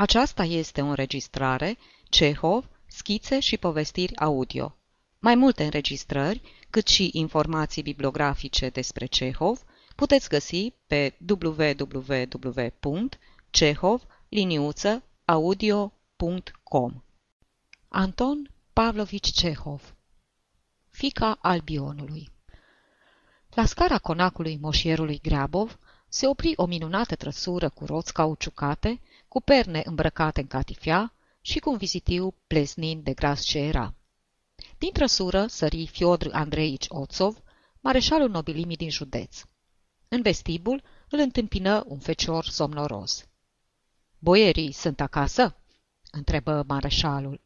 Aceasta este o înregistrare Cehov, schițe și povestiri audio. Mai multe înregistrări, cât și informații bibliografice despre Cehov, puteți găsi pe www.cehov-audio.com Anton Pavlovici Cehov Fica Albionului La scara conacului moșierului Greabov se opri o minunată trăsură cu roți cauciucate, cu perne îmbrăcate în catifea și cu un vizitiu plesnind de gras ce era. Din trăsură sări Fiodr Andreici Oțov, mareșalul nobilimii din județ. În vestibul îl întâmpină un fecior somnoros. Boierii sunt acasă?" întrebă mareșalul.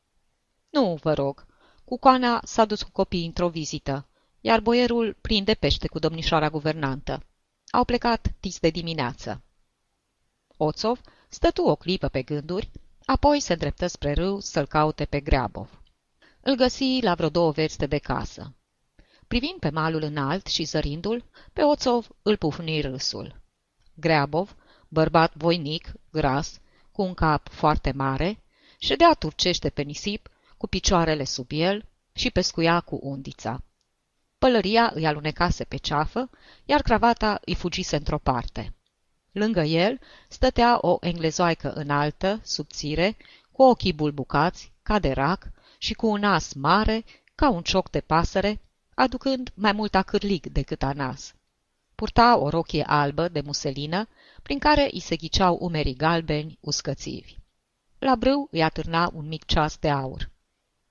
Nu, vă rog. Cucoana s-a dus cu copiii într-o vizită, iar boierul prinde pește cu domnișoara guvernantă. Au plecat tis de dimineață. Oțov stătu o clipă pe gânduri, apoi se îndreptă spre râu să-l caute pe Greabov. Îl găsi la vreo două verste de casă. Privind pe malul înalt și zărindu-l, pe Oțov îl pufni râsul. Greabov, bărbat voinic, gras, cu un cap foarte mare, ședea turcește pe nisip, cu picioarele sub el și pescuia cu undița. Pălăria îi alunecase pe ceafă, iar cravata îi fugise într-o parte. Lângă el stătea o englezoaică înaltă, subțire, cu ochii bulbucați, ca de rac, și cu un nas mare, ca un cioc de pasăre, aducând mai mult acârlig decât anas. Purta o rochie albă de muselină, prin care îi se ghiceau umerii galbeni uscățivi. La brâu îi atârna un mic ceas de aur.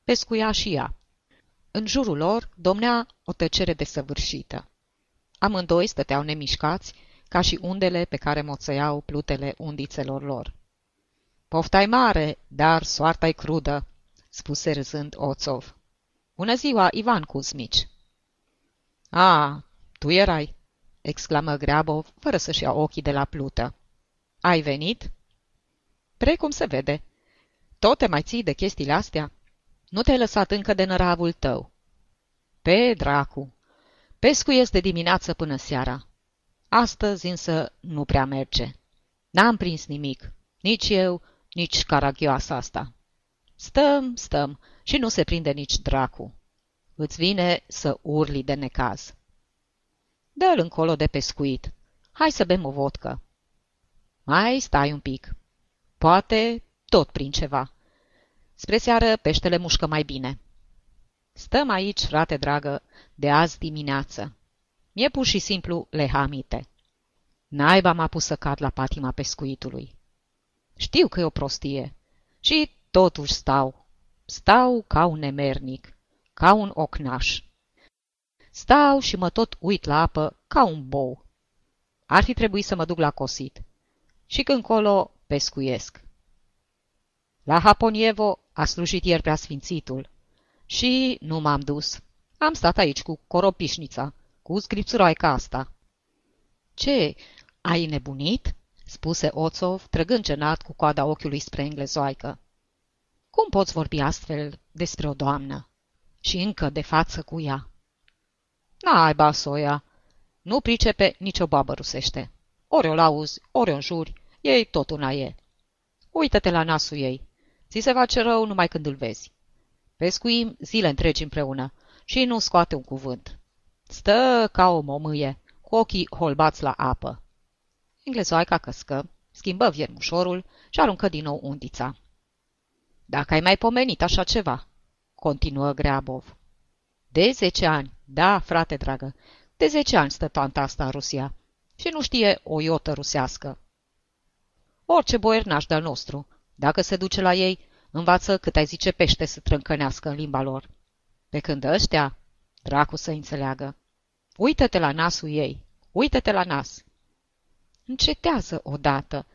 Pescuia și ea. În jurul lor domnea o tăcere desăvârșită. Amândoi stăteau nemișcați, ca și undele pe care moțăiau plutele undițelor lor. Poftai mare, dar soarta-i crudă, spuse râzând Oțov. Bună ziua, Ivan Kuzmici! A, tu erai, exclamă Greabov, fără să-și ia ochii de la plută. Ai venit? Precum se vede. Tot te mai ții de chestiile astea? Nu te-ai lăsat încă de năravul tău. Pe dracu! Pescuiesc de dimineață până seara. Astăzi însă nu prea merge. N-am prins nimic, nici eu, nici caragioasa asta. Stăm, stăm și nu se prinde nici dracu. Îți vine să urli de necaz. Dă-l încolo de pescuit. Hai să bem o vodcă. Mai stai un pic. Poate tot prin ceva. Spre seară peștele mușcă mai bine. Stăm aici, frate dragă, de azi dimineață. Mie pur și simplu lehamite. Naiba m-a pus să cad la patima pescuitului. Știu că e o prostie și totuși stau. Stau ca un nemernic, ca un ocnaș. Stau și mă tot uit la apă ca un bou. Ar fi trebuit să mă duc la cosit. Și când colo pescuiesc. La Haponievo a slujit ieri preasfințitul. Și nu m-am dus. Am stat aici cu coropișnița, cu scripțuroaica asta. Ce, ai nebunit?" spuse Oțov, trăgând cenat cu coada ochiului spre englezoaică. Cum poți vorbi astfel despre o doamnă? Și încă de față cu ea. N-ai basoia. Nu pricepe nicio babă rusește. Ori o lauzi, ori o înjuri, ei tot una e. Uită-te la nasul ei. Ți se face rău numai când îl vezi. Pescuim zile întregi împreună și nu scoate un cuvânt. Stă ca o momâie, cu ochii holbați la apă. Englezoaica căscă, schimbă viermușorul și aruncă din nou undița. Dacă ai mai pomenit așa ceva, continuă Greabov. De zece ani, da, frate dragă, de zece ani stă tanta asta în Rusia și nu știe o iotă rusească. Orice boiernaș de-al nostru, dacă se duce la ei, învață cât ai zice pește să trâncănească în limba lor. Pe când ăștia, dracu să înțeleagă. Uită-te la nasul ei, uită-te la nas. Încetează odată.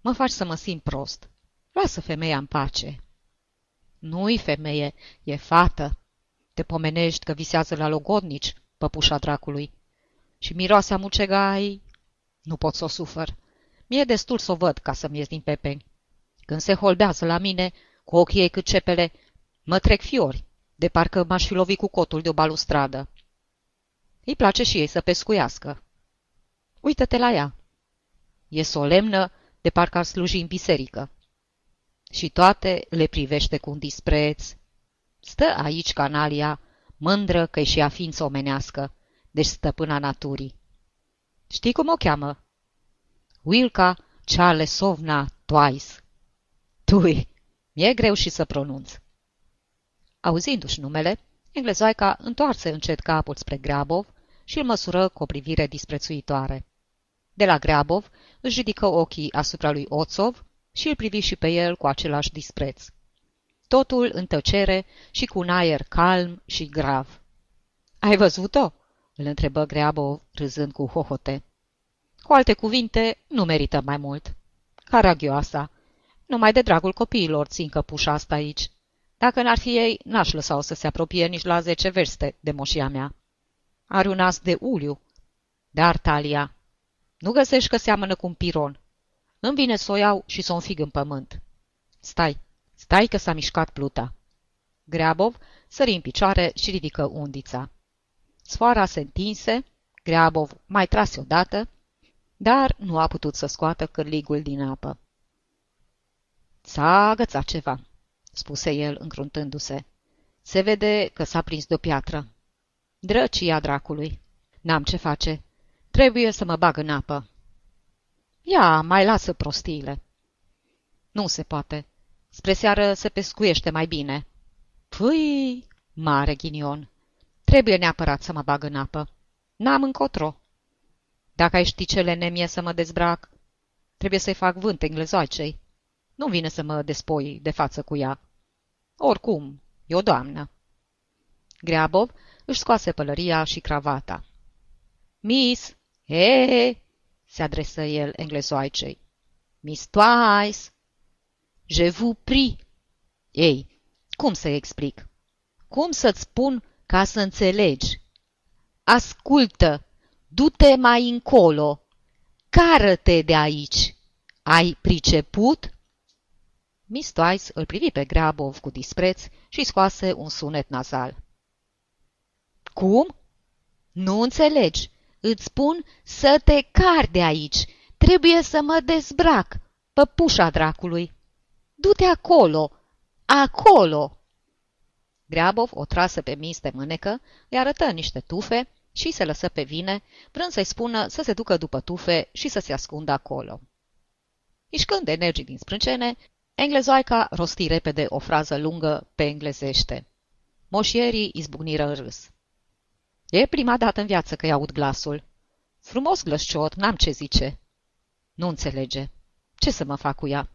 Mă faci să mă simt prost. Lasă femeia în pace. Nu-i femeie, e fată. Te pomenești că visează la logodnici, păpușa dracului. Și miroasa mucegai... Nu pot să o sufăr. Mie destul să o văd ca să-mi ies din pepeni. Când se holbează la mine, cu ochii ei cât cepele, mă trec fiori, de parcă m-aș fi lovit cu cotul de o balustradă. Îi place și ei să pescuiască. Uită-te la ea. E solemnă, de parcă ar sluji în biserică. și toate le privește cu un dispreț. Stă aici canalia, mândră că și a ființă omenească, deci stăpâna naturii. Știi cum o cheamă? Wilca Charlesovna Twice. Tui, mi-e greu și să pronunț. Auzindu-și numele, englezoaica întoarse încet capul spre Grabov și îl măsură cu o privire disprețuitoare. De la Grabov își ridică ochii asupra lui Oțov și îl privi și pe el cu același dispreț. Totul în tăcere și cu un aer calm și grav. Ai văzut-o?" îl întrebă Grabov, râzând cu hohote. Cu alte cuvinte, nu merită mai mult. Caragioasa, numai de dragul copiilor țin căpușa asta aici. Dacă n-ar fi ei, n-aș lăsa-o să se apropie nici la zece verste de moșia mea. Are un as de uliu. Dar, Talia, nu găsești că seamănă cu un piron. Îmi vine să o iau și să o înfig în pământ. Stai, stai că s-a mișcat pluta. Greabov sări în picioare și ridică undița. Sfoara se întinse, Greabov mai trase odată, dar nu a putut să scoată cârligul din apă. S-a agățat ceva, spuse el încruntându-se. Se vede că s-a prins de o piatră. Drăcia dracului. N-am ce face. Trebuie să mă bag în apă. Ia, mai lasă prostiile. Nu se poate. Spre seară se pescuiește mai bine. Păi, mare ghinion. Trebuie neapărat să mă bag în apă. N-am încotro. Dacă ai ști ce lene mie să mă dezbrac, trebuie să-i fac vânt englezoacei. Nu vine să mă despoi de față cu ea. Oricum, e o doamnă. Greabov își scoase pălăria și cravata. Miss, he, se adresă el englezoaicei. Miss Twice, je vous prie. Ei, cum să explic? Cum să-ți spun ca să înțelegi? Ascultă, du-te mai încolo, cară-te de aici. Ai priceput? Miss Twice îl privi pe Grabov cu dispreț și scoase un sunet nazal. Cum? Nu înțelegi. Îți spun să te car de aici. Trebuie să mă dezbrac. Păpușa dracului. Du-te acolo. Acolo. Grabov o trasă pe Miss de mânecă, îi arătă niște tufe și se lăsă pe vine, vrând să-i spună să se ducă după tufe și să se ascundă acolo. Mișcând energic din sprâncene, Englezoaica rosti repede o frază lungă pe englezește. Moșierii izbucniră în râs. E prima dată în viață că-i aud glasul. Frumos glăsciot, n-am ce zice. Nu înțelege. Ce să mă fac cu ea?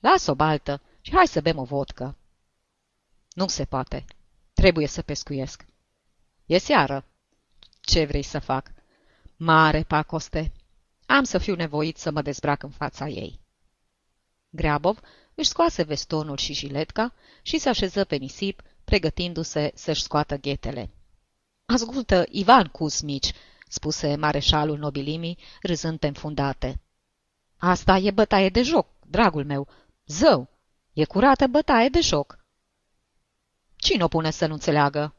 Las-o baltă și hai să bem o vodcă. Nu se poate. Trebuie să pescuiesc. E seară. Ce vrei să fac? Mare pacoste. Am să fiu nevoit să mă dezbrac în fața ei. Greabov își scoase vestonul și jiletca și se așeză pe nisip, pregătindu-se să-și scoată ghetele. Ascultă, Ivan Cusmici, spuse mareșalul nobilimii, râzând pe înfundate. Asta e bătaie de joc, dragul meu. Zău, e curată bătaie de joc. Cine o pune să nu înțeleagă?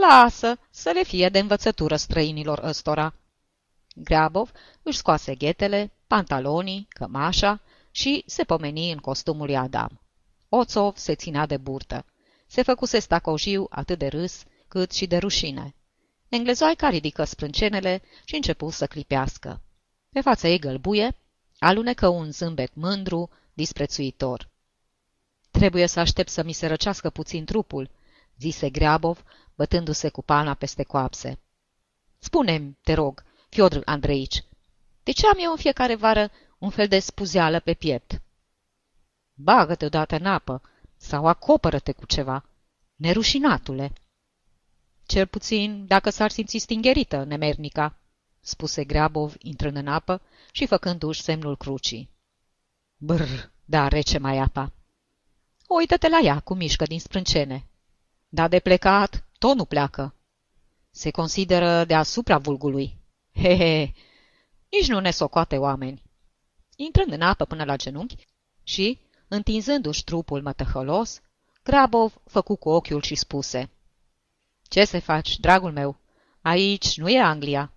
Lasă, să le fie de învățătură străinilor ăstora. Grabov își scoase ghetele, pantalonii, cămașa și se pomeni în costumul lui Adam. Oțov se ținea de burtă. Se făcuse stacojiu atât de râs cât și de rușine. Englezoaica ridică sprâncenele și începu să clipească. Pe fața ei gălbuie alunecă un zâmbet mândru, disprețuitor. Trebuie să aștept să mi se răcească puțin trupul, zise Greabov, bătându-se cu palma peste coapse. Spune-mi, te rog, Fiodr Andreici, de ce am eu în fiecare vară un fel de spuzeală pe piept. Bagă-te odată în apă sau acopără-te cu ceva. Nerușinatule! Cel puțin dacă s-ar simți stingerită, nemernica, spuse Grabov, intrând în apă și făcându-și semnul crucii. Brr, da, rece mai apa. Uită-te la ea cum mișcă din sprâncene. Da de plecat, tot nu pleacă. Se consideră deasupra vulgului. He, he, nici nu ne socoate oameni intrând în apă până la genunchi și, întinzându-și trupul mătăhălos, Grabov făcu cu ochiul și spuse Ce să faci, dragul meu? Aici nu e Anglia."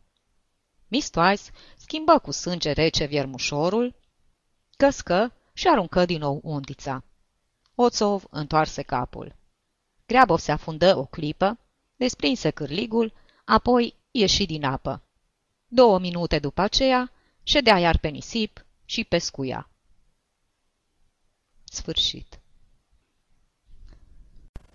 Miss Twice schimbă cu sânge rece viermușorul, căscă și aruncă din nou undița. Oțov întoarse capul. Greabov se afundă o clipă, desprinse cârligul, apoi ieși din apă. Două minute după aceea, ședea iar pe nisip și pescuia. Sfârșit.